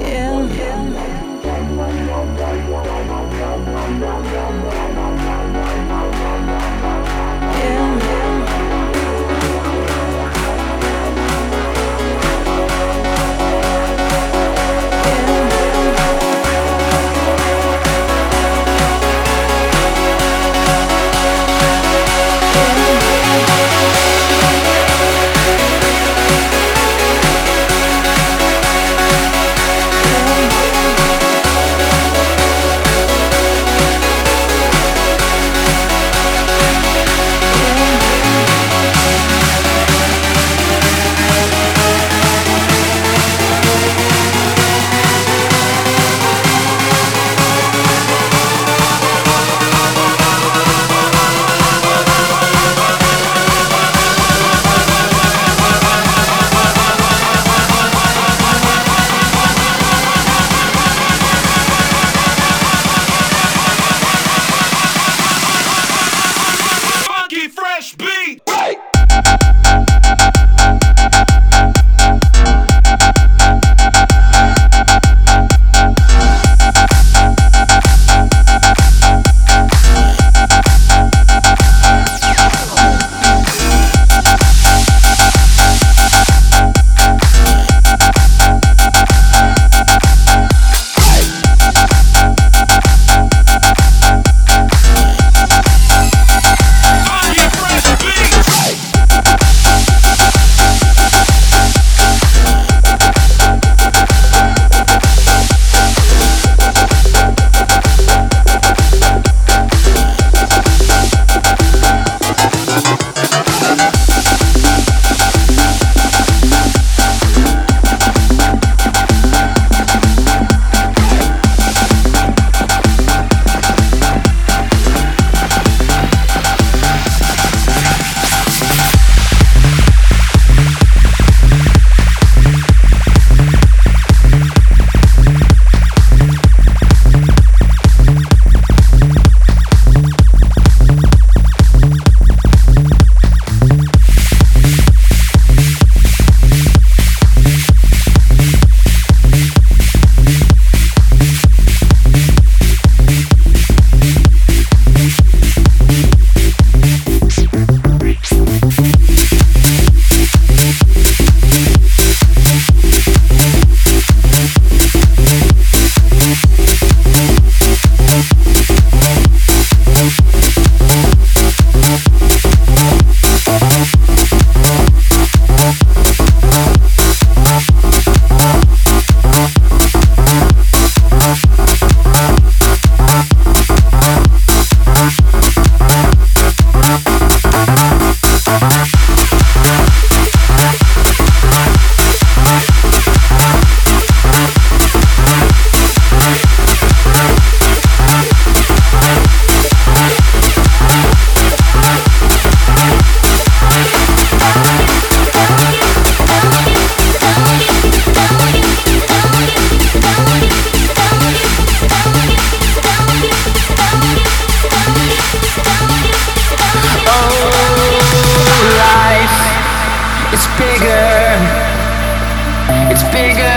Yeah. yeah. It's bigger